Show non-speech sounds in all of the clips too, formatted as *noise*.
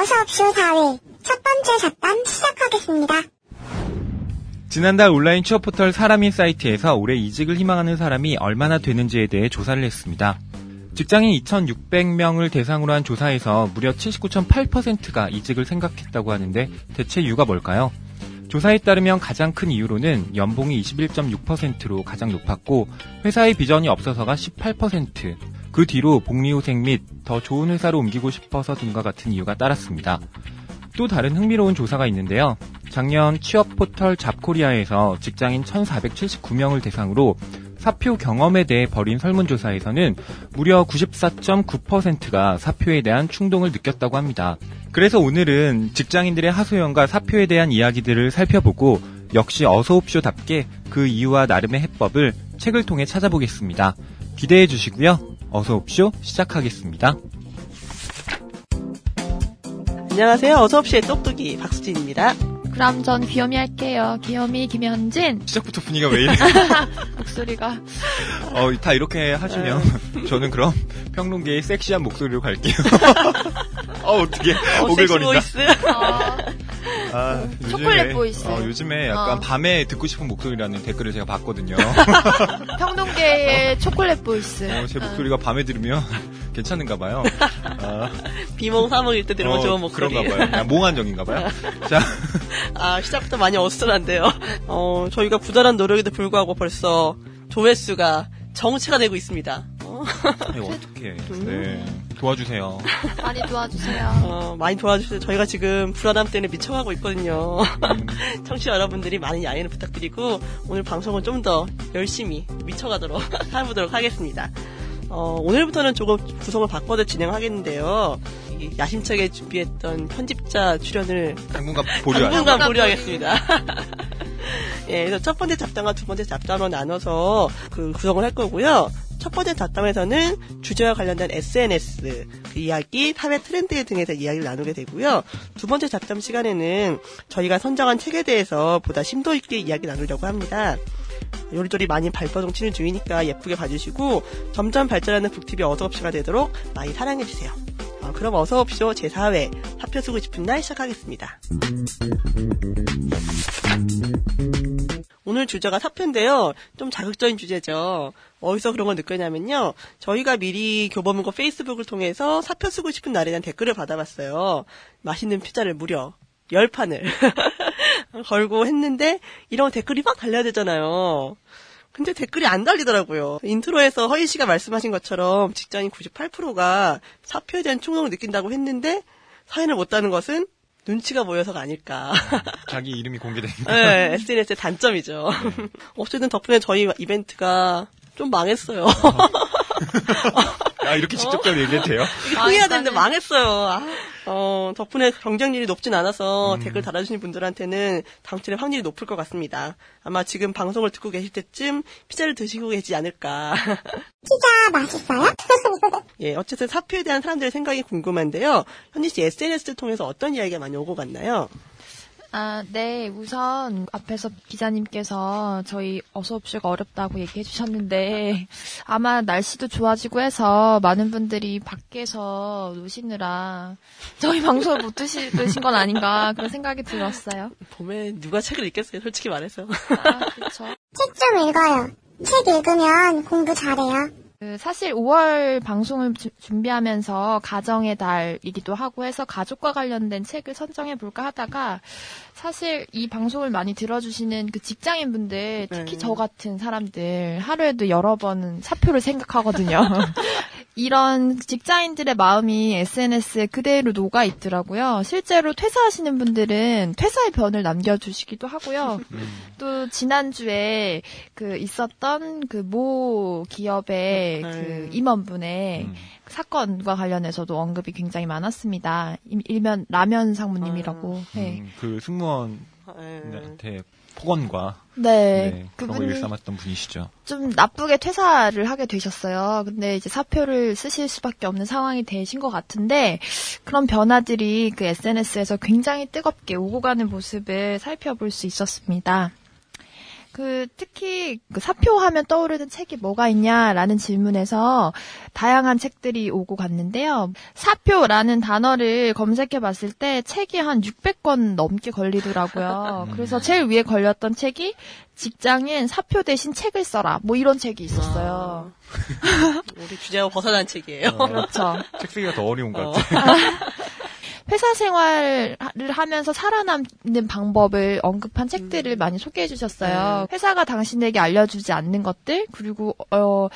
어서옵쇼 4회 첫 번째 잡담 시작하겠습니다. 지난달 온라인 취업 포털 사람인 사이트에서 올해 이직을 희망하는 사람이 얼마나 되는지에 대해 조사를 했습니다. 직장인 2,600명을 대상으로 한 조사에서 무려 79.8%가 이직을 생각했다고 하는데 대체 이유가 뭘까요? 조사에 따르면 가장 큰 이유로는 연봉이 21.6%로 가장 높았고 회사의 비전이 없어서가 18%, 그 뒤로 복리후생 및 더 좋은 회사로 옮기고 싶어서 등과 같은 이유가 따랐습니다. 또 다른 흥미로운 조사가 있는데요. 작년 취업 포털 잡코리아에서 직장인 1,479명을 대상으로 사표 경험에 대해 벌인 설문조사에서는 무려 94.9%가 사표에 대한 충동을 느꼈다고 합니다. 그래서 오늘은 직장인들의 하소연과 사표에 대한 이야기들을 살펴보고 역시 어서옵쇼답게 그 이유와 나름의 해법을 책을 통해 찾아보겠습니다. 기대해 주시고요. 어서옵쇼 시작하겠습니다. 안녕하세요. 어서옵쇼의 똑똑이 박수진입니다. 그럼 전 귀요미 할게요. 귀요미 김현진. 시작부터 분위기가 왜 이래? *laughs* 목소리가. 어, 다 이렇게 하시면 *laughs* 저는 그럼 평론계의 섹시한 목소리로 갈게요. *laughs* 어, 어떻게 어, 오글거린다. voice. 어, 아, 초콜릿 voice. 어, 요즘에 약간 어. 밤에 듣고 싶은 목소리라는 댓글을 제가 봤거든요. *laughs* 평론계의 초콜릿 voice. 어, 제 목소리가 밤에 들으면 *laughs* 괜찮은가 봐요. 아, 비몽 사몽일 때 들으면 어, 좋은 목소리. 그런가 봐요. 그냥 몽환적인가 봐요. 자, *laughs* 아, 시작부터 많이 어수선한데요. 어, 저희가 부단한 노력에도 불구하고 벌써 조회수가 정체가 되고 있습니다. 어, 이거 어떻게 네. 도와주세요. *laughs* 많이 도와주세요. 어, 많이 도와주세요. 저희가 지금 불안함 때문에 미쳐가고 있거든요. 음, *laughs* 청취자 여러분들이 많은 양해를 부탁드리고 오늘 방송은 좀 더 열심히 미쳐가도록 *laughs* 해보도록 하겠습니다. 어, 오늘부터는 조금 구성을 바꿔서 진행하겠는데요. 이 야심차게 준비했던 편집자 출연을 당분간. 당분간 당분간 보류하겠습니다. 예, 그래서 첫 번째 잡담과 두 번째 잡담으로 나눠서 그 구성을 할 거고요. 첫 번째 잡담에서는 주제와 관련된 SNS, 그 이야기, 사회 트렌드 등에 대해 이야기를 나누게 되고요. 두 번째 잡담 시간에는 저희가 선정한 책에 대해서 보다 심도 있게 이야기 나누려고 합니다. 요리조리 많이 발버둥 치는 중이니까 예쁘게 봐주시고 점점 발전하는 북TV 어서옵쇼가 되도록 많이 사랑해주세요. 어, 그럼 어서옵쇼 제4회 사표 쓰고 싶은 날 시작하겠습니다. 오늘 주제가 사표인데요. 좀 자극적인 주제죠. 어디서 그런 걸 느꼈냐면요. 저희가 미리 교보문고 페이스북을 통해서 사표 쓰고 싶은 날에 대한 댓글을 받아봤어요. 맛있는 피자를 무려 10판을 *laughs* 걸고 했는데 이런 댓글이 막 달려야 되잖아요. 근데 댓글이 안 달리더라고요. 인트로에서 허희 씨가 말씀하신 것처럼 직장인 98%가 사표에 대한 충동을 느낀다고 했는데 사연을 못 다는 것은 눈치가 보여서가 아닐까. 자기 이름이 공개되니까. *laughs* 네, SNS의 단점이죠. *laughs* 어쨌든 덕분에 저희 이벤트가 좀 망했어요. *laughs* 아, 이렇게 직접적으로 얘기해도 돼요? *laughs* 해야 되는데 망했어요. 아, 어, 덕분에 경쟁률이 높진 않아서 음. 댓글 달아주신 분들한테는 당첨될 확률이 높을 것 같습니다. 아마 지금 방송을 듣고 계실 때쯤 피자를 드시고 계시지 않을까. *laughs* 피자 맛있어요? 예, 어쨌든 사표에 대한 사람들의 생각이 궁금한데요. 현지 씨 SNS를 통해서 어떤 이야기가 많이 오고 갔나요? 아, 네. 우선 앞에서 기자님께서 저희 어서옵쇼가 어렵다고 얘기해 주셨는데 아마 날씨도 좋아지고 해서 많은 분들이 밖에서 노시느라 저희 방송을 못 드시, 드신 건 아닌가 그런 생각이 들었어요. 봄에 누가 책을 읽겠어요, 솔직히 말해서. 아, 그렇죠. 책 좀 읽어요. 책 읽으면 공부 잘해요. 그 사실 5월 방송을 주- 준비하면서 가정의 달이기도 하고 해서 가족과 관련된 책을 선정해 볼까 하다가 사실 이 방송을 많이 들어주시는 그 직장인 분들 특히 네. 저 같은 사람들 하루에도 여러 번은 사표를 생각하거든요. *laughs* 이런 직장인들의 마음이 SNS에 그대로 녹아 있더라고요. 실제로 퇴사하시는 분들은 퇴사의 변을 남겨주시기도 하고요. 또 지난주에 그 있었던 그 모 기업의 네. 그 임원분의 음. 사건과 관련해서도 언급이 굉장히 많았습니다. 일- 일면 라면 상무님이라고. 네. 음, 그 승무원한테 예. 폭언과 네. 네, 그분이 일삼았던 분이시죠. 좀 나쁘게 퇴사를 하게 되셨어요. 근데 이제 사표를 쓰실 수밖에 없는 상황이 되신 것 같은데 그런 변화들이 그 SNS에서 굉장히 뜨겁게 오고 가는 모습을 살펴볼 수 있었습니다. 그 특히 그 사표하면 떠오르는 책이 뭐가 있냐라는 질문에서 다양한 책들이 오고 갔는데요. 사표라는 단어를 검색해 봤을 때 책이 한 600권 넘게 걸리더라고요. 그래서 제일 위에 걸렸던 책이 직장인 사표 대신 책을 써라. 뭐 이런 책이 있었어요. *laughs* 우리 주제와 벗어난 책이에요. 그렇죠. 책 쓰기가 더 어려운 것 어. 같아. *laughs* 회사 생활을 하면서 살아남는 방법을 언급한 책들을 많이 소개해 주셨어요. 회사가 당신에게 알려주지 않는 것들, 그리고, 어,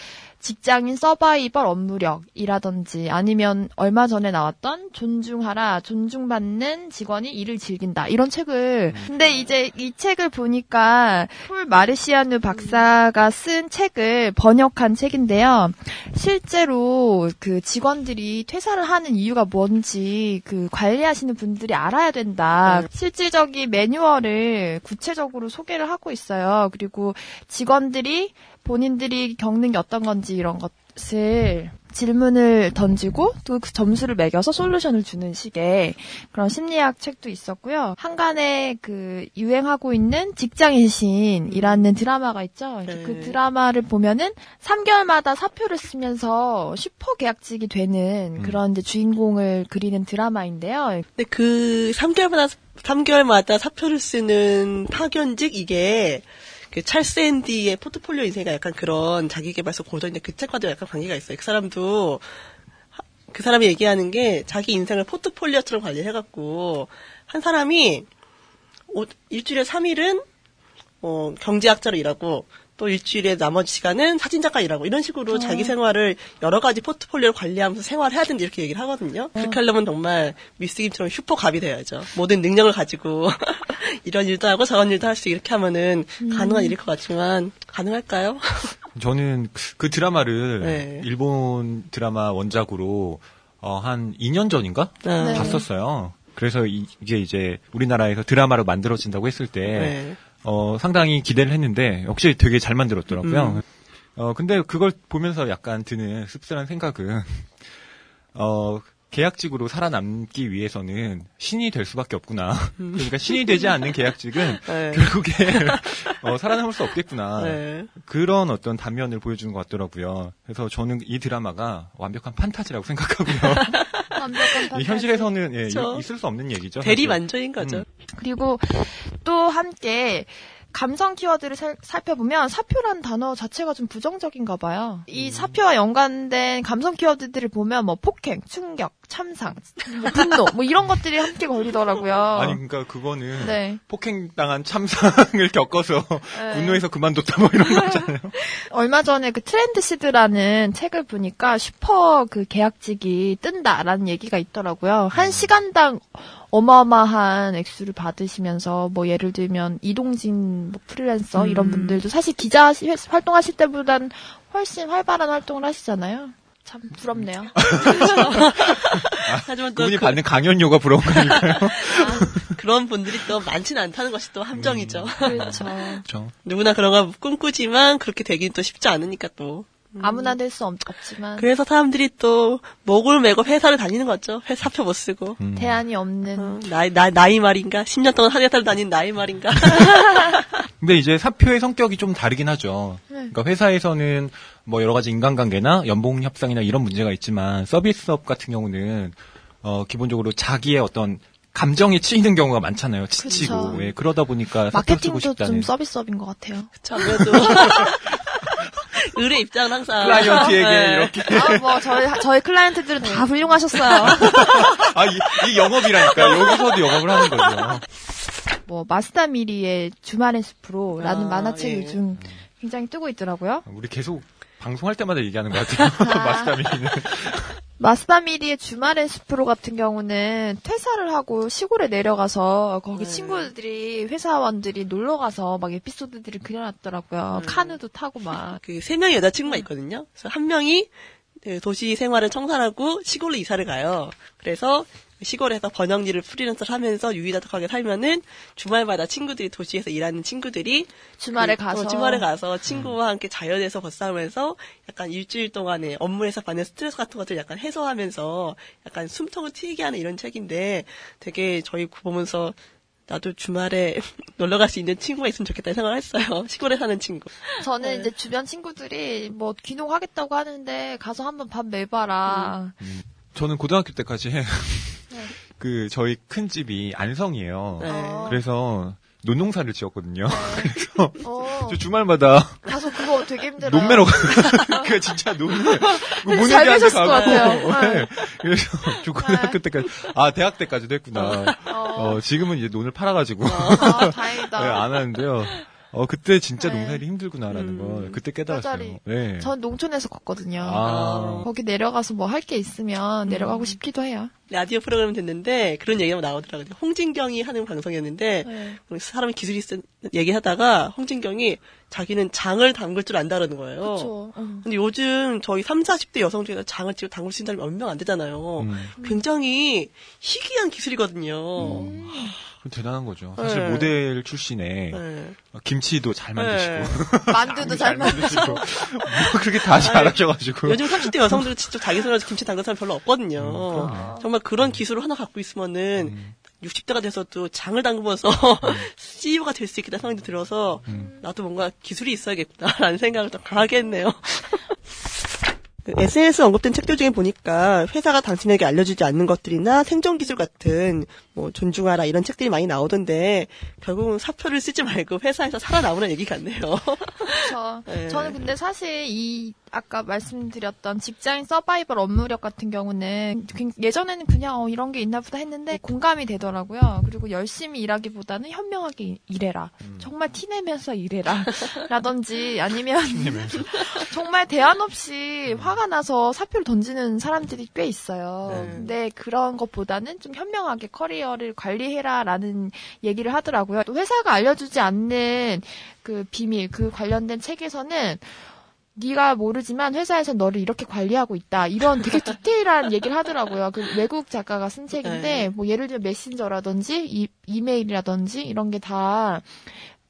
직장인 서바이벌 업무력이라든지 아니면 얼마 전에 나왔던 존중하라, 존중받는 직원이 일을 즐긴다. 이런 책을. 근데 이제 이 책을 보니까 폴 마르시아누 박사가 쓴 책을 번역한 책인데요. 실제로 그 직원들이 퇴사를 하는 이유가 뭔지 그 관리하시는 분들이 알아야 된다. 실질적인 매뉴얼을 구체적으로 소개를 하고 있어요. 그리고 직원들이 본인들이 겪는 게 어떤 건지 이런 것을 질문을 던지고 또 그 점수를 매겨서 솔루션을 주는 식의 그런 심리학 책도 있었고요. 한간에 그 유행하고 있는 직장인 신이라는 드라마가 있죠. 네. 그 드라마를 보면은 3개월마다 사표를 쓰면서 슈퍼 계약직이 되는 음. 그런 이제 주인공을 그리는 드라마인데요. 근데 그 3개월마다 3개월마다 사표를 쓰는 파견직 이게 그 찰스 앤디의 포트폴리오 인생이 약간 그런 자기개발서 고전인데 그 책과도 약간 관계가 있어요. 그 사람도 하- 그 사람이 얘기하는 게 자기 인생을 포트폴리오처럼 관리해갖고 한 사람이 오- 일주일에 3일은 어, 경제학자로 일하고 또 일주일에 나머지 시간은 사진작가 일하고 이런 식으로 자기 생활을 여러 가지 포트폴리오를 관리하면서 생활해야 된다 이렇게 얘기를 하거든요. 그렇게 하려면 정말 미스 김처럼 슈퍼갑이 돼야죠. 모든 능력을 가지고 *laughs* 이런 일도 하고 저런 일도 할 수 이렇게 하면은 가능한 일일 것 같지만 가능할까요? *laughs* 저는 그 드라마를 네. 일본 드라마 원작으로 어, 한 2년 전인가 네. 봤었어요. 그래서 이- 이게 이제 우리나라에서 드라마로 만들어진다고 했을 때 네. 어, 상당히 기대를 했는데 역시 되게 잘 만들었더라고요. 음. 어, 근데 그걸 보면서 약간 드는 씁쓸한 생각은 어, 계약직으로 살아남기 위해서는 신이 될 수밖에 없구나. *laughs* 그러니까 신이 되지 않는 계약직은 음. *laughs* 네. 결국에 *laughs* 어, 살아남을 수 없겠구나. 네. 그런 어떤 단면을 보여주는 것 같더라고요. 그래서 저는 이 드라마가 완벽한 판타지라고 생각하고요. 완벽한 이 현실에서는 예. 있을 수 없는 얘기죠. 대리. 만족인 거죠. 음. 그리고 또 함께 감성 키워드를 살, 살펴보면 사표란 단어 자체가 좀 부정적인가 봐요. 이 사표와 연관된 감성 키워드들을 보면 뭐 폭행, 충격, 참상, 뭐 분노 뭐 이런 것들이 함께 걸리더라고요. 아니 그러니까 그거는 네. 폭행당한 참상을 겪어서 네. 분노해서 그만뒀다 뭐 이런 거잖아요. *laughs* 얼마 전에 그 트렌드 시드라는 책을 보니까 슈퍼 그 계약직이 뜬다라는 얘기가 있더라고요. 한 시간당 어마어마한 액수를 받으시면서 뭐 예를 들면 이동진 뭐 프리랜서 이런 분들도 사실 기자 시- 활동하실 때보단 훨씬 활발한 활동을 하시잖아요. 참 부럽네요. *laughs* 하지만 또 그분이 그, 받는 강연료가 부러운 거니까요. 런 분들이 또 많지는 않다는 것이 또 함정이죠. 그렇죠. 그렇죠. 누구나 그런 거 꿈꾸지만 그렇게 되긴 또 쉽지 않으니까 또. 아무나 될 수 없지만 그래서 사람들이 또 목을 메고 회사를 다니는 거죠. 회사 사표 못 쓰고. 음. 대안이 없는 어, 나이, 나, 나이 말인가? 10년 동안 한 회사를 다닌 나이 말인가? *laughs* *laughs* 근데 이제 사표의 성격이 좀 다르긴 하죠. 네. 그러니까 회사에서는 뭐 여러 가지 인간관계나 연봉 협상이나 이런 문제가 있지만 서비스업 같은 경우는 어 기본적으로 자기의 어떤 감정에 치이는 경우가 많잖아요. 지치고 그쵸. 예, 그러다 보니까 사표 쓰고 마케팅도 싶다는 좀 서비스업인 것 같아요. 그쵸, 아무래도. *laughs* *laughs* 의뢰 입장은 항상. 클라이언트에게 네. 이렇게 아, 뭐 저희 저희 클라이언트들은 다 훌륭하셨어요. *laughs* 아, 이, 이 영업이라니까. 여기서도 영업을 하는 거죠. 뭐 마스다 미리의 주말의 숲으로라는 아, 만화책이 예. 요즘 굉장히 뜨고 있더라고요. 우리 계속 방송할 때마다 얘기하는 것 같아요. *laughs* 마스타미는. 마스다 미리의 주말의 숲으로 같은 경우는 퇴사를 하고 시골에 내려가서 거기 네. 친구들이 회사원들이 놀러 가서 막 에피소드들을 그려놨더라고요. 네. 카누도 타고 막. *laughs* 그 세 명의 여자친구가 있거든요. 그래서 한 명이 그 도시 생활을 청산하고 시골로 이사를 가요. 그래서 시골에서 번역 일을 프리랜서를 하면서 유의다독하게 살면은 주말마다 친구들이 도시에서 일하는 친구들이 주말에 그, 가서 어, 주말에 가서 친구와 함께 자연에서 걷싸우면서 약간 일주일 동안에 업무에서 받는 스트레스 같은 것들 약간 해소하면서 약간 숨통을 트이게 하는 이런 책인데 되게 저희 보면서 나도 주말에 *laughs* 놀러 갈 수 있는 친구가 있으면 좋겠다는 생각을 했어요. *laughs* 시골에 사는 친구. 저는 네. 이제 주변 친구들이 뭐 귀농하겠다고 하는데 가서 한번 밥 매봐라. 저는 고등학교 때까지 네. 그 저희 큰 집이 안성이에요. 네. 어. 그래서 논농사를 지었거든요. *laughs* 그래서 어, 저 주말마다 가서 그거 되게 힘들어. 논매러 가. *laughs* *laughs* 그 진짜 논을 근데 잘 되셨을 것 같아요. 네. 그래서 저 고등학교 때까지 아 대학 때까지도 했구나. 어, 지금은 이제 논을 팔아가지고 아, 다행이다. 네, 안 하는데요. 어 그때 진짜 네. 농사일이 힘들구나라는 음. 걸 그때 깨달았어요. 네. 전 농촌에서 컸거든요. 아. 거기 내려가서 뭐 할 게 있으면 내려가고 싶기도 해요. 라디오 프로그램 듣는데 그런 얘기가 나오더라고요. 홍진경이 하는 방송이었는데 네. 사람이 기술이 쓴 얘기하다가 홍진경이 자기는 장을 담글 줄 안다라는 거예요. 그렇죠. 근데 요즘 저희 3, 40대 여성 중에서 장을 지금 담글 수 있는 사람이 몇 명 안 되잖아요. 음, 굉장히 희귀한 기술이거든요. 음. 대단한 거죠. 사실 네. 모델 출신에 네. 김치도 잘 만드시고 네. *laughs* 만두도 잘 만드시고. 뭐 *laughs* 그렇게 다 잘하셔가지고 요즘 30대 여성들은 직접 자기 손으로 김치 담근 사람 별로 없거든요. 음. 정말 그런 기술을 하나 갖고 있으면은 음. 60대가 돼서도 장을 담그면서 *laughs* CEO가 될 수 있겠다 생각이 들어서 음. 나도 뭔가 기술이 있어야겠다라는 생각을 좀 강하게 했네요. 그 SNS 언급된 책들 중에 보니까 회사가 당신에게 알려주지 않는 것들이나 생존 기술 같은 뭐 존중하라 이런 책들이 많이 나오던데 결국은 사표를 쓰지 말고 *laughs* 회사에서 살아남으는 얘기 같네요. 저, *laughs* 네. 저는 근데 사실 이 아까 말씀드렸던 직장인 서바이벌 업무력 같은 경우는 굉- 예전에는 그냥 어, 이런 게 있나 보다 했는데 공감이 되더라고요. 그리고 열심히 일하기보다는 현명하게 일- 일해라. 정말 티내면서 일해라. *laughs* 라든지 아니면 *laughs* 정말 대안 없이 화가 나서 사표를 던지는 사람들이 꽤 있어요. 네. 근데 그런 것보다는 좀 현명하게 커리어를 관리해라 라는 얘기를 하더라고요. 또 회사가 알려주지 않는 그 비밀, 그 관련된 책에서는 네가 모르지만 회사에서 너를 이렇게 관리하고 있다. 이런 되게 디테일한 *laughs* 얘기를 하더라고요. 그 외국 작가가 쓴 책인데 네. 뭐 예를 들면 메신저라든지 이, 이메일이라든지 이런 게다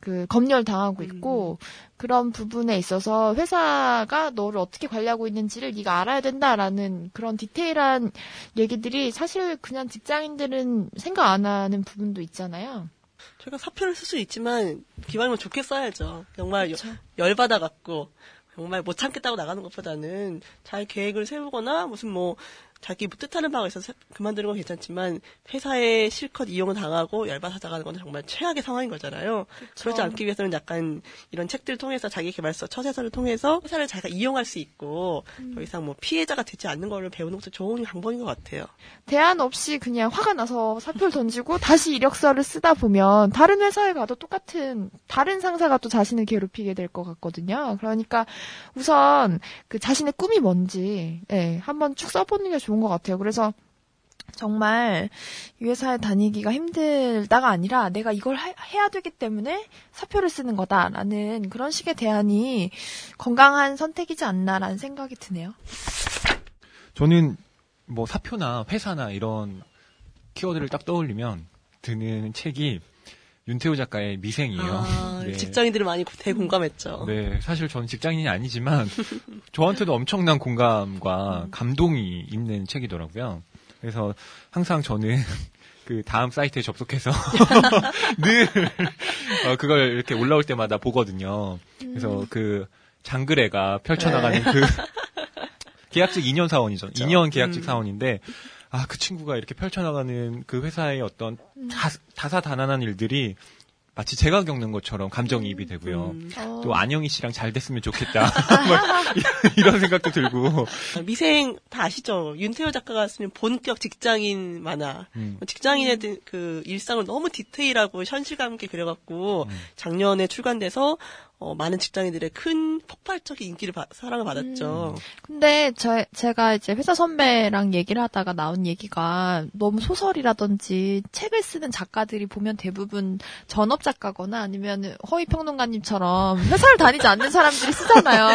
그 검열 당하고 있고 그런 부분에 있어서 회사가 너를 어떻게 관리하고 있는지를 네가 알아야 된다라는 그런 디테일한 얘기들이 사실 그냥 직장인들은 생각 안 하는 부분도 있잖아요. 제가 사표를 쓸 수 있지만 기왕이면 좋게 써야죠. 정말 여- 그쵸. 열받아 갖고 정말 못 참겠다고 나가는 것보다는 잘 계획을 세우거나 무슨 뭐 자기 뭐 뜻하는 바가 있어서 그만두는 건 괜찮지만 회사에 실컷 이용을 당하고 열받아 나가는 건 정말 최악의 상황인 거잖아요. 그러지 않기 위해서는 약간 이런 책들을 통해서 자기 개발서, 처세서를 통해서 회사를 자기가 이용할 수 있고 더 이상 뭐 피해자가 되지 않는 거를 배우는 것도 좋은 방법인 것 같아요. 대안 없이 그냥 화가 나서 사표를 던지고 다시 이력서를 쓰다 보면 다른 회사에 가도 똑같은 다른 상사가 또 자신을 괴롭히게 될 것 같거든요. 그러니까 우선 그 자신의 꿈이 뭔지 예, 한번 쭉 써보는 게 좋은 것 같아요. 그래서 정말 이 회사에 다니기가 힘들다가 아니라 내가 이걸 하- 해야 되기 때문에 사표를 쓰는 거다라는 그런 식의 대안이 건강한 선택이지 않나라는 생각이 드네요. 저는 뭐 사표나 회사나 이런 키워드를 딱 떠올리면 드는 책이 윤태호 작가의 미생이에요. 아, *laughs* 네. 직장인들이 많이 대공감했죠. 네, 사실 저는 직장인이 아니지만 *laughs* 저한테도 엄청난 공감과 감동이 있는 책이더라고요. 그래서 항상 저는 *laughs* 그 다음 사이트에 접속해서 늘 어, 그걸 이렇게 올라올 때마다 보거든요. 그래서 그 장그래가 펼쳐나가는 그 계약직 2년 사원이죠. 2년 계약직 음. 사원인데 아 그 친구가 이렇게 펼쳐나가는 그 회사의 어떤 다, 다사다난한 일들이 마치 제가 겪는 것처럼 감정이입이 되고요. 음. 어, 또 안영희 씨랑 잘 됐으면 좋겠다. *laughs* 막 이런 생각도 들고. 미생 다 아시죠? 윤태호 작가가 쓰는 본격 직장인 만화. 음. 직장인의 그 일상을 너무 디테일하고 현실감 있게 그려갖고 음. 작년에 출간돼서 어, 많은 직장인들의 큰 폭발적인 인기를 받- 사랑을 받았죠. 근데 저, 제가 이제 회사 선배랑 얘기를 하다가 나온 얘기가 너무 소설이라든지 책을 쓰는 작가들이 보면 대부분 전업 작가거나 아니면 허위 평론가님처럼 회사를 다니지 않는 사람들이 쓰잖아요.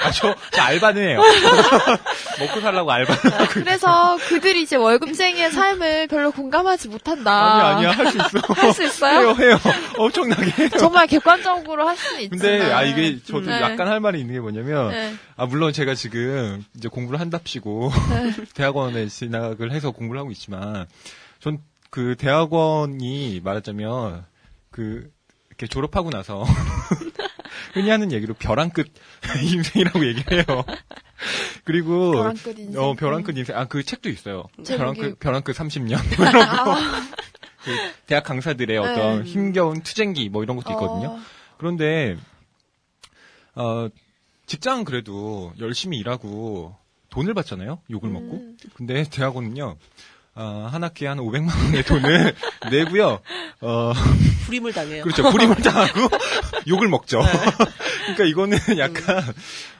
아, 저, 저 알바는 해요. *laughs* 먹고 살라고 알바는 하고. 그래서 그들이 이제 월급쟁이의 삶을 별로 공감하지 못한다. 아니야, 아니야, 할 수 있어. 할 수 있어요? 해요, 해요. 엄청나게 해요. 정말 객관적으로 할 수는 있지만. 근데, 아, 이게 저도 네. 약간 할 말이 있는 게 뭐냐면, 네. 아, 물론 제가 지금 이제 공부를 한답시고, *laughs* 대학원에 진학을 해서 공부를 하고 있지만, 전 그 대학원이 말하자면 그 이렇게 졸업하고 나서 *laughs* 흔히 하는 얘기로 벼랑 끝 *laughs* 인생이라고 얘기해요. 그리고 벼랑 끝 인생. 어 벼랑 끝 인생. 아 그 책도 있어요. 벼랑 끝 벼랑 끝 30년. 뭐 이런 거. 그 대학 강사들의 어떤 네. 힘겨운 투쟁기 뭐 이런 것도 있거든요. 어, 그런데 어 직장은 그래도 열심히 일하고 돈을 받잖아요. 욕을 먹고. 음. 근데 *laughs* 대학원은요. 어, 한 학기에 한 500만 원의 돈을 *laughs* 내고요. 어, 불임을 당해요. 그렇죠. 불임을 당하고 *laughs* 욕을 먹죠. 그러니까 이거는 약간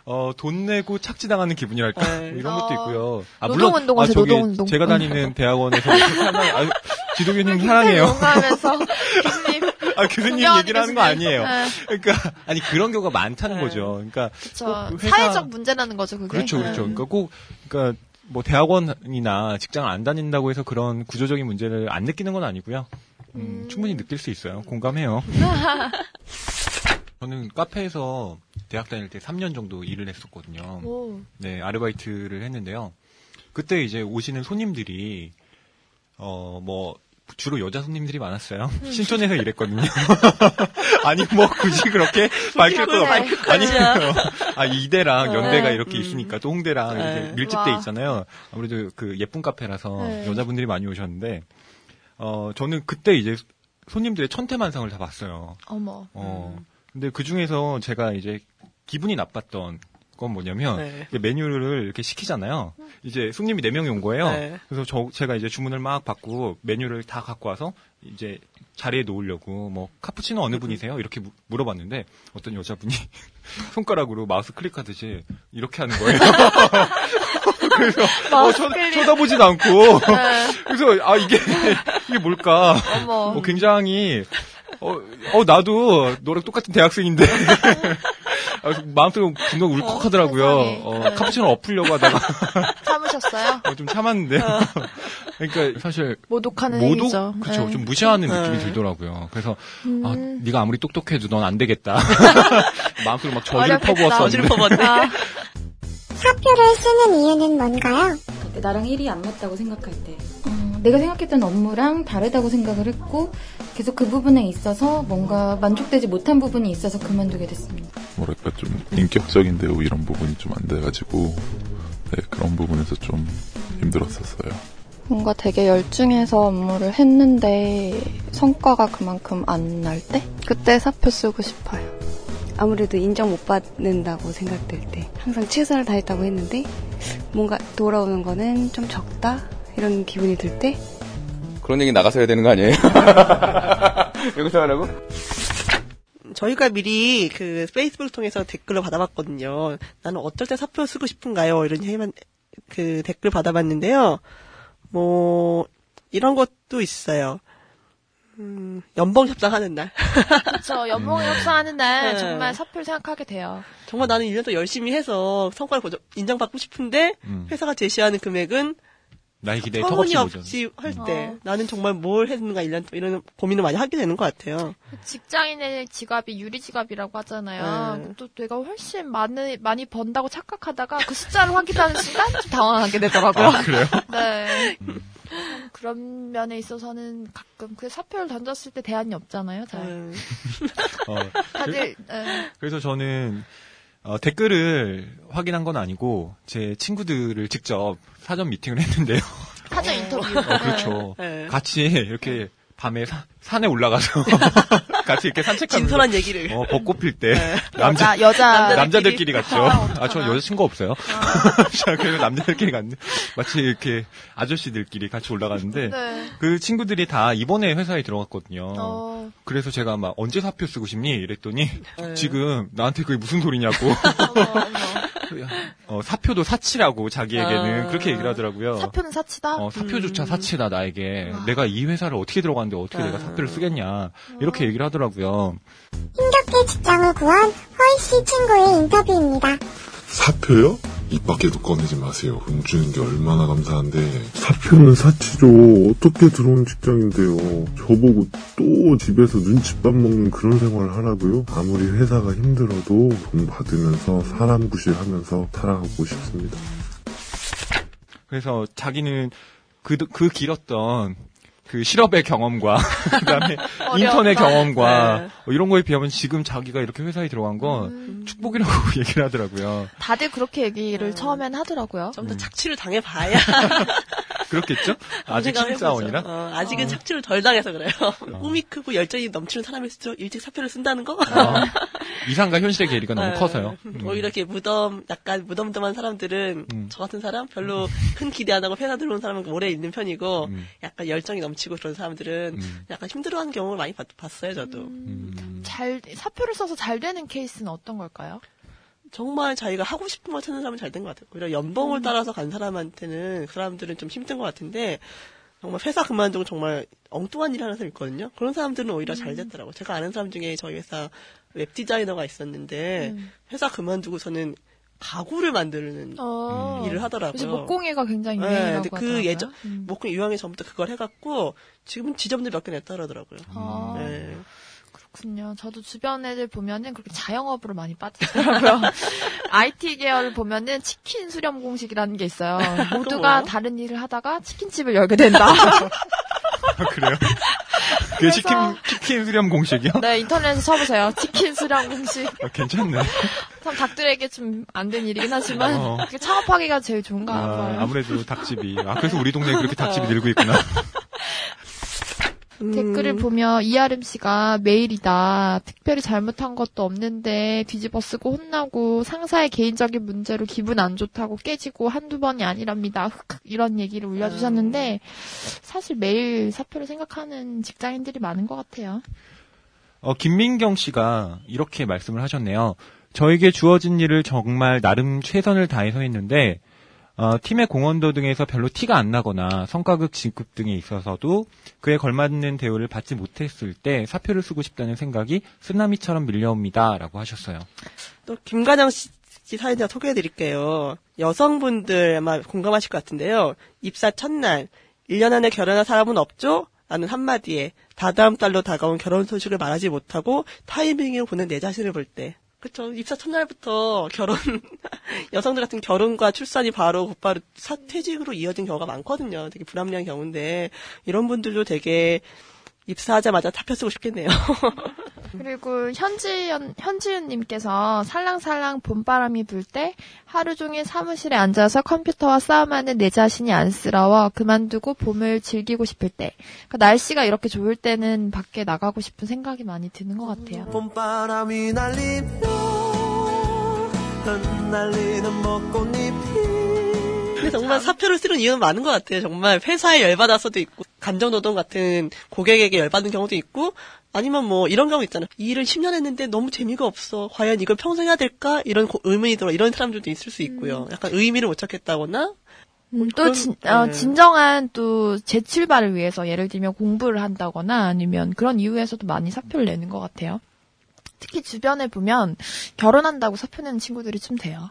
어, 돈 내고 착취당하는 기분이랄까 네. 뭐 이런 것도 어, 있고요. 아 노동운동 아, 저기 노동운동. 제가 다니는 대학원에서 사랑해, 아, 지도교님 사랑해요. 용감하면서 교수님 아 교수님 존경하는 얘기를 하는 거 교수님. 아니에요. 네. 그러니까 아니 그런 경우가 많다는 네. 거죠. 그러니까 회사- 사회적 문제라는 거죠, 그게. 그렇죠, 네. 그렇죠. 그러니까 꼭, 그러니까 뭐 대학원이나 직장을 안 다닌다고 해서 그런 구조적인 문제를 안 느끼는 건 아니고요. 음, 음. 충분히 느낄 수 있어요. 공감해요. *laughs* 저는 카페에서 대학 다닐 때 3년 정도 일을 했었거든요. 오. 네, 아르바이트를 했는데요. 그때 이제 오시는 손님들이, 어, 뭐, 주로 여자 손님들이 많았어요. 신촌에서 일했거든요. *laughs* 아니, 뭐, 굳이 그렇게 밝힐 건 그래. 없 아니에요. 아, 이대랑 연대가 네. 이렇게 음. 있으니까, 또 홍대랑 이렇게 네. 밀집돼 와. 있잖아요. 아무래도 그 예쁜 카페라서 네. 여자분들이 많이 오셨는데, 어, 저는 그때 이제 손님들의 천태만상을 다 봤어요. 어머. 어, 근데 그 중에서 제가 이제 기분이 나빴던 건 뭐냐면, 네. 메뉴를 이렇게 시키잖아요. 이제 손님이 4명이 온 거예요. 네. 그래서 저, 제가 이제 주문을 막 받고 메뉴를 다 갖고 와서 이제 자리에 놓으려고 뭐 카푸치노 어느 분이세요? 이렇게 무- 물어봤는데 어떤 여자분이 *laughs* 손가락으로 마우스 클릭하듯이 이렇게 하는 거예요. *laughs* 그래서 어, 쳐. 쳐다보지도 않고 네. 그래서 아 이게 이게 뭘까? 어, 굉장히 어, 어 나도 너랑 똑같은 대학생인데 아, *laughs* 마음속으로 분명 울컥하더라고요. 어. 어, 네. 카푸치노 엎으려고 하다가 *laughs* 참으셨어요? 어, 좀 참았는데. 그러니까 사실 모독하는 모독 행위죠. 그렇죠. 네. 좀 무시하는 네. 느낌이 들더라고요. 그래서 음. 아, 네가 아무리 똑똑해도 넌 안 되겠다. *laughs* 마음속으로 막 저주를. 퍼부었었는데. 퍼봤네. 아, 사표를 쓰는 이유는 뭔가요? 때 나랑 일이 안 맞다고 생각할 때 어, 내가 생각했던 업무랑 다르다고 생각을 했고 계속 그 부분에 있어서 뭔가 만족되지 못한 부분이 있어서 그만두게 됐습니다. 뭐랄까 좀 인격적인 대우 이런 부분이 좀 안 돼가지고 네, 그런 부분에서 좀 힘들었었어요. 뭔가 되게 열중해서 업무를 했는데 성과가 그만큼 안 날 때? 그때 사표 쓰고 싶어요. 아무래도 인정 못 받는다고 생각될 때 항상 최선을 다했다고 했는데 뭔가 돌아오는 거는 좀 적다 이런 기분이 들 때 그런 얘기 나가서 해야 되는 거 아니에요? *laughs* 여기서 하라고? 저희가 미리 그 페이스북 통해서 댓글을 받아봤거든요. 나는 어떨 때 사표 쓰고 싶은가요? 이런 해만 그 댓글 받아봤는데요. 뭐 이런 것도 있어요. 음, 연봉 협상하는 날. *laughs* 그렇죠. 연봉 협상하는 날 네. 정말 사표를 생각하게 돼요. 정말 나는 1년 더 열심히 해서 성과를 인정받고 싶은데 음. 회사가 제시하는 금액은 나의 기대에. 터무니없이 할 때 어. 나는 정말 뭘 했는가 1년 동안 이런 고민을 많이 하게 되는 것 같아요. 직장인의 지갑이 유리 지갑이라고 하잖아요. 네. 또 내가 훨씬 많이 많이 번다고 착각하다가 그 숫자를 확인하는 순간 좀 당황하게 되더라고요. 아, 그래요? *laughs* 네. 음. 그런 면에 있어서는 가끔 그 사표를 던졌을 때 대안이 없잖아요. 잘. 음, *laughs* 어, 다들 네. 그래서 저는 어, 댓글을 확인한 건 아니고 제 친구들을 직접 사전 미팅을 했는데요. 사전 인터뷰. 어, 그렇죠. 네. 같이 이렇게 밤에 사- 산에 올라가서 *laughs* 같이 이렇게 산책하면서 진솔한 얘기를. 어, 벚꽃 필때 네. 남자 여자 여자 남자들끼리 갔죠. 아, 아, 어떡하나. 저 여자 친구 없어요. *laughs* 자, 그래서 남자들끼리 갔는데, 마치 이렇게 아저씨들끼리 같이 올라갔는데, 네. 그 친구들이 다 이번에 회사에 들어갔거든요. 어, 그래서 제가 막 언제 사표 쓰고 싶니? 이랬더니, 네. 지금 나한테 그게 무슨 소리냐고. *laughs* 어머. 어, 사표도 사치라고 자기에게는 아. 그렇게 얘기를 하더라고요. 사표는 사치다. 어, 사표조차 음. 사치다 나에게. 아. 내가 이 회사를 어떻게 들어갔는데 어떻게 아. 내가 사표를 쓰겠냐. 이렇게 얘기를 하더라고요. 힘겹게 직장을 구한 허이 씨 친구의 인터뷰입니다. 사표요? 입 밖에도 꺼내지 마세요. 돈 주는 게 얼마나 감사한데. 사표는 사치죠. 어떻게 들어온 직장인데요. 저보고 또 집에서 눈칫밥 먹는 그런 생활을 하라고요? 아무리 회사가 힘들어도 돈 받으면서 사람 구실하면서 살아가고 싶습니다. 그래서 자기는 그, 그 길었던 그 실업의 경험과 *laughs* 그다음에. 인턴의 경험과 네. 뭐 이런 거에 비하면 지금 자기가 이렇게 회사에 들어간 건 음. 축복이라고 *laughs* 얘기를 하더라고요. 다들 그렇게 얘기를 처음엔 하더라고요. 좀 더 착취를 당해봐야. *laughs* 그렇겠죠? *laughs* 아직 신입사원이라? 어, 아직은 착취를 덜 당해서 그래요. *laughs* 꿈이 크고 열정이 넘치는 사람일수록 일찍 사표를 쓴다는 거? 어, 이상과 현실의 괴리가 너무 네. 커서요. 음. 오히려 이렇게 무덤, 약간 무덤덤한 사람들은 음. 저 같은 사람 별로 큰 기대 안 하고 회사 들어온 사람은 오래 있는 편이고 음. 약간 열정이 넘치고 그런 사람들은 음. 약간 힘들어하는 경우를 많이 봤, 봤어요 저도. 음. 잘 사표를 써서 잘 되는 케이스는 어떤 걸까요? 정말 자기가 하고 싶은 걸 찾는 사람은 잘된 것 같아요. 오히려 연봉을 음. 따라서 간 사람한테는 그 사람들은 좀 힘든 것 같은데 정말 회사 그만두고 정말 엉뚱한 일 하는 사람 있거든요. 그런 사람들은 오히려 음. 잘 됐더라고요. 제가 아는 사람 중에 저희 회사 웹 디자이너가 있었는데 음. 회사 그만두고서는 가구를 만드는 어. 일을 하더라고요. 목공예가 굉장히 네, 유행이라고 근데 그. 예전 음. 목공 유형이 전부터 그걸 해갖고 지금은 지점도 몇 개 냈다 그러더라고요. 아, 네. 그렇군요. 저도 주변 애들 보면은 그렇게 자영업으로 많이 빠지더라고요. *laughs* IT 계열을 보면은 치킨 수렴 공식이라는 게 있어요. 모두가? 다른 일을 하다가 치킨집을 열게 된다. *laughs* 아, 그래요? 그 그래서- 치킨, 치킨 수렴 공식이요? 네, 인터넷에 쳐보세요. 치킨 수렴 공식. 아, 괜찮네. 참 닭들에게 좀 안 된 일이긴 하지만 어. 그게 창업하기가 제일 좋은가 아, 봐요. 아무래도 닭집이. 아, 그래서 우리 동네에 *laughs* 그렇게 닭집이 늘고 있구나. 음, 댓글을 보면 이아름 씨가 메일이다. 특별히 잘못한 것도 없는데 뒤집어 쓰고 혼나고 상사의 개인적인 문제로 기분 안 좋다고 깨지고 한두 번이 아니랍니다. 흑흑 이런 얘기를 올려주셨는데 사실 매일 사표를 생각하는 직장인들이 많은 것 같아요. 어, 김민경 씨가 이렇게 말씀을 하셨네요. 저에게 주어진 일을 정말 나름 최선을 다해서 했는데, 어, 팀의 공헌도 등에서 별로 티가 안 나거나 성과급 지급 등에 있어서도 그에 걸맞는 대우를 받지 못했을 때 사표를 쓰고 싶다는 생각이 쓰나미처럼 밀려옵니다. 라고 하셨어요. 또 김가정 씨, 씨 사연 제가 소개해드릴게요. 여성분들 아마 공감하실 것 같은데요. 입사 첫날 1년 안에 결혼할 사람은 없죠? 라는 한마디에 다다음 달로 다가온 결혼 소식을 말하지 못하고 타이밍을 보는 내 자신을 볼 때. 그쵸. 입사 첫날부터 결혼, *laughs* 여성들 같은 결혼과 출산이 바로 곧바로 사, 퇴직으로 이어진 경우가 많거든요. 되게 불합리한 경우인데, 이런 분들도 되게 입사하자마자 사표 쓰고 싶겠네요. *laughs* 그리고 현지연, 현지윤님께서 살랑살랑 봄바람이 불 때 하루 종일 사무실에 앉아서 컴퓨터와 싸움하는 내 자신이 안쓰러워 그만두고 봄을 즐기고 싶을 때. 그러니까 날씨가 이렇게 좋을 때는 밖에 나가고 싶은 생각이 많이 드는 것 같아요. 봄바람이 날리며 흩날리는 벚꽃잎이 정말 사표를 쓰는 이유는 많은 것 같아요. 정말 회사에 열받아서도 있고, 감정노동 같은 고객에게 열받는 경우도 있고, 아니면 뭐 이런 경우 있잖아요. 이 일을 10년 했는데 너무 재미가 없어. 과연 이걸 평생 해야 될까? 이런 고- 의문이 들어. 이런 사람들도 있을 수 있고요. 약간 의미를 못 찾겠다거나. 음, 또 그런- 진, 어, 네. 진정한 또 재출발을 위해서 예를 들면 공부를 한다거나 아니면 그런 이유에서도 많이 사표를 내는 것 같아요. 특히 주변에 보면 결혼한다고 사표 내는 친구들이 좀 돼요.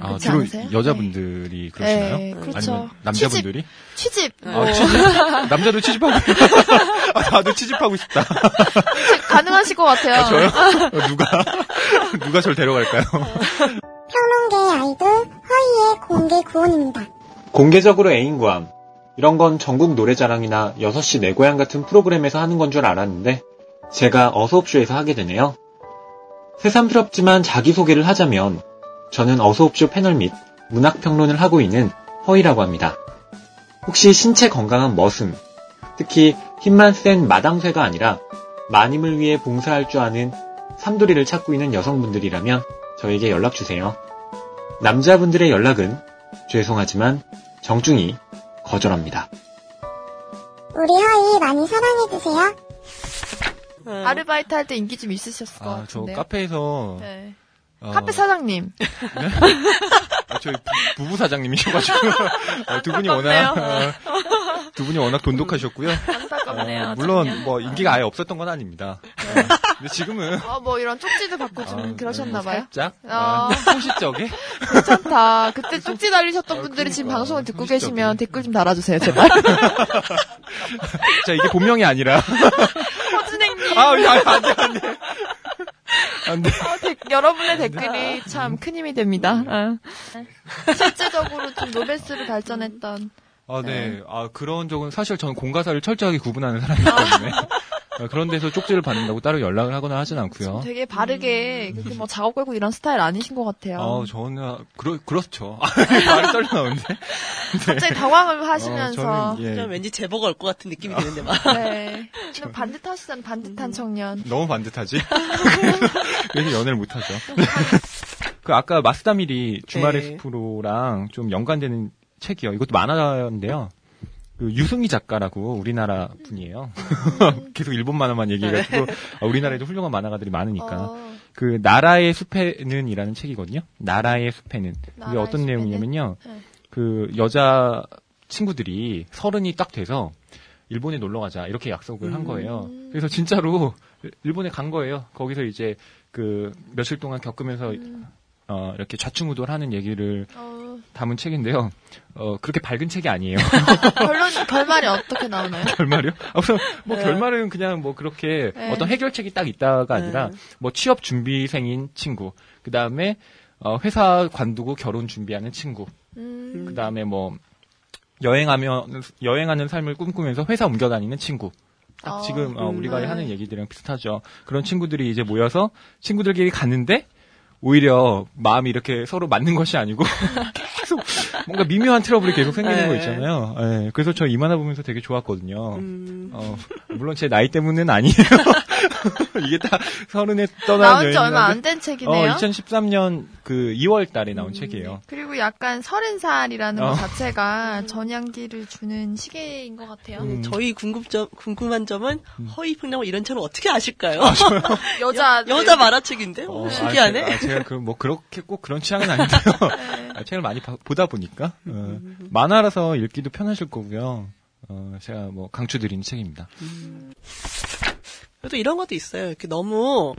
아, 주로 않으세요? 여자분들이 그러시나요? 네, 그렇죠. 아니면 남자분들이? 취집. 아, 뭐 취집? 남자도 취집하고, *laughs* 아, 나도 취집하고 싶다. *laughs* 가능하실 것 같아요. 아, 저요? *laughs* 어, 누가, 누가 저를 데려갈까요? 평론계 아이돌 허이의 공개 구원입니다. 공개적으로 애인 구함. 이런 건 전국 노래자랑이나 6시 내 고향 같은 프로그램에서 하는 건 줄 알았는데 제가 어서옵쇼에서 하게 되네요. 새삼스럽지만 자기소개를 하자면 저는 어서옵쇼 패널 및 문학평론을 하고 있는 허이라고 합니다. 혹시 신체 건강한 머슴, 특히 힘만 센 마당쇠가 아니라 마님을 위해 봉사할 줄 아는 삼돌이를 찾고 있는 여성분들이라면 저에게 연락주세요. 남자분들의 연락은 죄송하지만 정중히 거절합니다. 우리 허이 많이 사랑해주세요. 아르바이트 할 때 인기 좀 있으셨을 것 아, 저 같은데요. 카페에서. 네. 어, 카페 사장님. *laughs* 아, 저희 부, 부 사장님이셔가지고 어, *laughs* 두 분이. 워낙 어, 두 분이 워낙 돈독하셨고요. 안타깝네요. 어, 물론 뭐 인기가 아예 없었던 건 아닙니다. 어, 근데 지금은 어, *laughs* 뭐 이런 쪽지도 받고 좀 그러셨나봐요. 살짝 어. 어, 소시적에 괜찮다. 그때 쪽지 달리셨던 분들이 지금 방송을 듣고 계시면 댓글 좀 달아주세요, 제발. 자 이게 본명이 아니라 허진행님. 아 안돼 안돼 안돼 안돼 어, 댓- 여러분의 댓글이 참 큰 힘이 됩니다. 어. 실제적으로 좀 노베스를 발전했던 아, 네. 아, 그런 적은 사실 저는 공가사를 철저하게 구분하는 사람이기 때문에. *laughs* 아, 그런 데서 쪽지를 받는다고 따로 연락을 하거나 하진 않고요. 되게 바르게 그렇게 뭐 작업 걸고 이런 스타일 아니신 것 같아요. 어, 저는 그러 그렇죠. *laughs* 말이 떨려 나오는데. *laughs* 갑자기 당황을 하시면서 어, 저는, 예. 좀 왠지 제보가 올 것 같은 느낌이 드는데 막. 네. *laughs* 좀 반듯하시잖아, 반듯한 청년. 너무 반듯하지? 그래서 연애를 못하죠. 그 아까 마스다밀이 주말의 네. 숲으로랑 좀 연관되는 책이요. 이것도 만화인데요. 그 유승희 작가라고 우리나라 분이에요. *laughs* 계속 일본 만화만 얘기해가지고 아, 우리나라에도 훌륭한 만화가들이 많으니까 어, 그 나라의 숲에는이라는 책이거든요. 나라의 숲에는 이게 나라의 어떤 숲에는? 내용이냐면요. 네. 그 여자 친구들이 서른이 딱 돼서 일본에 놀러 가자 이렇게 약속을 한 거예요. 음. 그래서 진짜로 일본에 간 거예요. 거기서 이제 그 며칠 동안 겪으면서 음. 어 이렇게 좌충우돌하는 얘기를 어, 담은 책인데요. 어 그렇게 밝은 책이 아니에요. *laughs* 결론 결말이 어떻게 나오나요? *laughs* 결말이요? 아, 우선 뭐 네. 결말은 그냥 뭐 그렇게 네. 어떤 해결책이 딱 있다가 아니라 네. 뭐 취업 준비생인 친구, 그 다음에 어, 회사 관두고 결혼 준비하는 친구, 음, 그 다음에 뭐 여행하며 여행하는 삶을 꿈꾸면서 회사 옮겨 다니는 친구. 딱 아, 지금 어, 음, 우리가 네. 하는 얘기들이랑 비슷하죠. 그런 친구들이 이제 모여서 친구들끼리 갔는데 오히려 마음이 이렇게 서로 맞는 것이 아니고 *laughs* 계속 뭔가 미묘한 트러블이 계속 생기는 네. 거 있잖아요. 예, 그래서 저 이 만화 보면서 되게 좋았거든요. 음. 어, 물론 제 나이 때문은 아니에요. *laughs* 이게 다 서른에 떠나는 나온 지 얼마 안 된 책이네요. 어, 2013년 그 2월 달에 나온 책이에요. 그리고 약간 서른 살이라는 어. 것 자체가 전향기를 주는 시기인 것 같아요. 음. 저희 궁금점, 궁금한 점은 허위 평량을 이런 책을 어떻게 아실까요? *laughs* 여자 여 자 만화책인데? 어, 어, 신기하네. 아, 제- 아, 제가 그 뭐 그렇게 꼭 그런 취향은 아닌데요. *laughs* 아, 책을 많이 봐- 보다 보니까 어, 만화라서 읽기도 편하실 거고요. 어, 제가 뭐 강추드리는 책입니다. 그래도 이런 것도 있어요. 이렇게 너무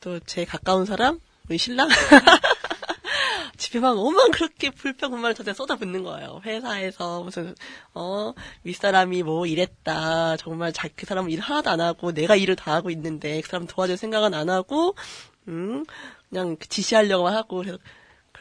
또 제 가까운 사람, 우리 신랑 *laughs* 집에 막 오만 그렇게 불평불만을 저한테 쏟아붓는 거예요. 회사에서 무슨 어 윗사람이 뭐 이랬다. 정말 자, 그 사람은 일 하나도 안 하고 내가 일을 다 하고 있는데 그 사람 도와줄 생각은 안 하고 음 그냥 지시하려고만 하고 그래서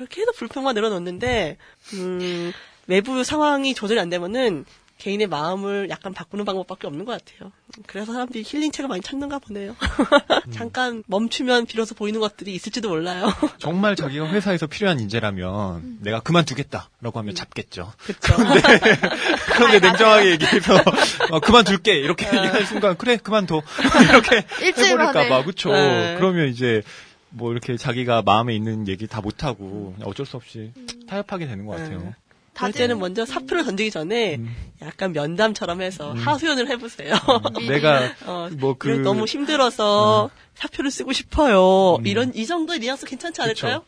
그렇게 해도 불평만 늘어놓는데 음 외부 상황이 조절이 안 되면은 개인의 마음을 약간 바꾸는 방법밖에 없는 것 같아요. 그래서 사람들이 힐링책을 많이 찾는가 보네요. *laughs* 잠깐 멈추면 비로소 보이는 것들이 있을지도 몰라요. *laughs* 정말 자기가 회사에서 필요한 인재라면 내가 그만두겠다라고 하면 잡겠죠. 그렇죠. *laughs* 그런데 냉정하게 얘기해서 어, 그만둘게 이렇게 얘기하는 순간 그래 그만둬 이렇게 일주일 해버릴까봐 만에. 그쵸. 네. 그러면 이제 뭐 이렇게 자기가 마음에 있는 얘기 다 못하고 어쩔 수 없이 타협하게 되는 것 같아요. 네. 그럴 때는 먼저 사표를 던지기 전에 약간 면담처럼 해서 하소연을 해보세요. *laughs* 내가 어, 뭐 그- 이거 너무 힘들어서 사표를 쓰고 싶어요. 이런 이 정도의 뉘앙스 괜찮지 않을까요? 그쵸.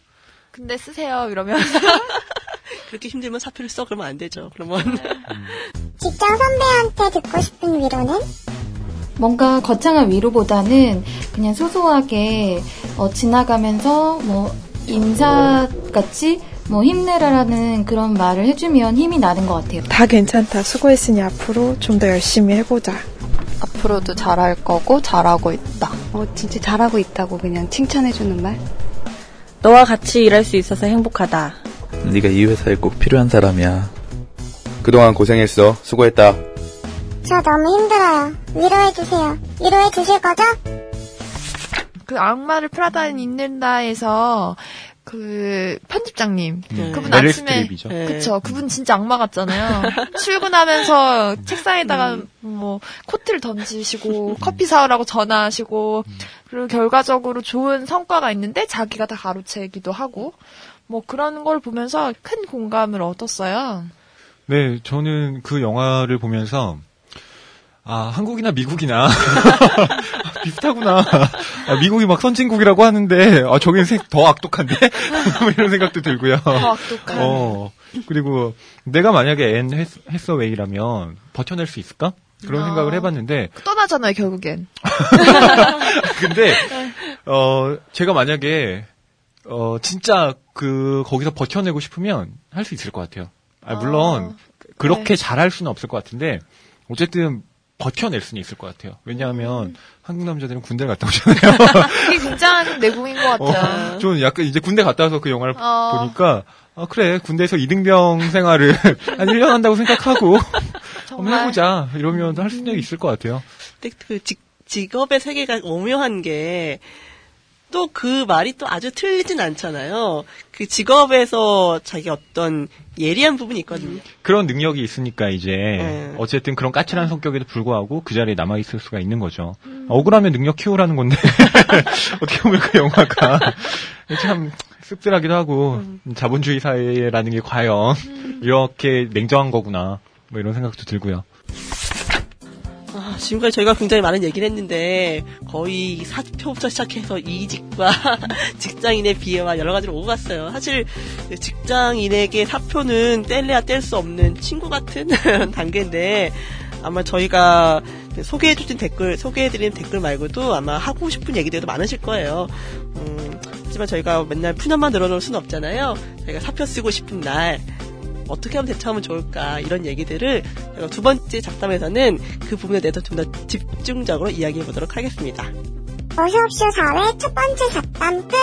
근데 쓰세요 이러면 *laughs* 그렇게 힘들면 사표를 써 그러면 안 되죠. 그러면 직장 선배한테 듣고 싶은 위로는? 뭔가 거창한 위로보다는 그냥 소소하게 어, 지나가면서 뭐 인사 같이 뭐 힘내라라는 그런 말을 해주면 힘이 나는 것 같아요. 다 괜찮다. 수고했으니 앞으로 좀 더 열심히 해보자. 앞으로도 잘할 거고 잘하고 있다. 어, 진짜 잘하고 있다고 그냥 칭찬해주는 말? 너와 같이 일할 수 있어서 행복하다. 네가 이 회사에 꼭 필요한 사람이야. 그동안 고생했어. 수고했다. 저 너무 힘들어요. 위로해주세요. 위로해주실 거죠? 그 악마를 프라다는 잊는다에서 그 편집장님 네. 그분 메릴 아침에 스트립이죠. 네. 그쵸 그분 진짜 악마 같잖아요 *laughs* 출근하면서 책상에다가 뭐 코트를 던지시고 커피 사오라고 전화하시고 그리고 결과적으로 좋은 성과가 있는데 자기가 다 가로채기도 하고 뭐 그런 걸 보면서 큰 공감을 얻었어요 네, 저는 그 영화를 보면서 아 한국이나 미국이나 *laughs* 비슷하구나. 아, 미국이 막 선진국이라고 하는데 아 저긴 생- 더 악독한데 *laughs* 뭐 이런 생각도 들고요. 더 악독한 어 그리고 내가 만약에 앤 해서웨이라면 버텨낼 수 있을까? 그런 아. 생각을 해봤는데 떠나잖아요 결국엔 *laughs* 근데 어 제가 만약에 어 진짜 그 거기서 버텨내고 싶으면 할 수 있을 것 같아요. 아, 물론 그렇게 잘할 수는 없을 것 같은데 어쨌든 버텨낼 수는 있을 것 같아요. 왜냐하면 한국 남자들은 군대 갔다 오잖아요. *laughs* 그게 굉장한 내공인 것 같아요. 어, 좀 약간 이제 군대 갔다 와서 그 영화를 어. 보니까 아 그래 군대에서 이등병 생활을 *laughs* 한 1년 한다고 생각하고 *laughs* 한번 해보자 이러면 할수 있을 것 같아요. 근데 그 직, 직업의 세계가 오묘한 게, 또 그 말이 또 아주 틀리진 않잖아요. 그 직업에서 자기 어떤 예리한 부분이 있거든요. 그런 능력이 있으니까 이제 네. 어쨌든 그런 까칠한 성격에도 불구하고 그 자리에 남아 있을 수가 있는 거죠. 억울하면 능력 키우라는 건데 *laughs* 어떻게 보면 그 영화가 *laughs* 참 씁쓸하기도 하고 자본주의 사회라는 게 과연 이렇게 냉정한 거구나 뭐 이런 생각도 들고요. 아, 지금까지 저희가 굉장히 많은 얘기를 했는데 거의 사표부터 시작해서 이직과 *laughs* 직장인의 비애와 여러 가지로 오고 갔어요. 사실 그 직장인에게 사표는 뗄래야 뗄 수 없는 친구 같은 *laughs* 단계인데 아마 저희가 소개해주신 댓글, 소개해드린 댓글 말고도 아마 하고 싶은 얘기들도 많으실 거예요. 음, 하지만 저희가 맨날 푸념만 늘어놓을 수는 없잖아요. 저희가 사표 쓰고 싶은 날 어떻게 하면 대처하면 좋을까 이런 얘기들을 두 번째 잡담에서는 그 부분에 대해서 좀 더 집중적으로 이야기해 보도록 하겠습니다. 어서옵쇼 4회 첫 번째 잡담 끝.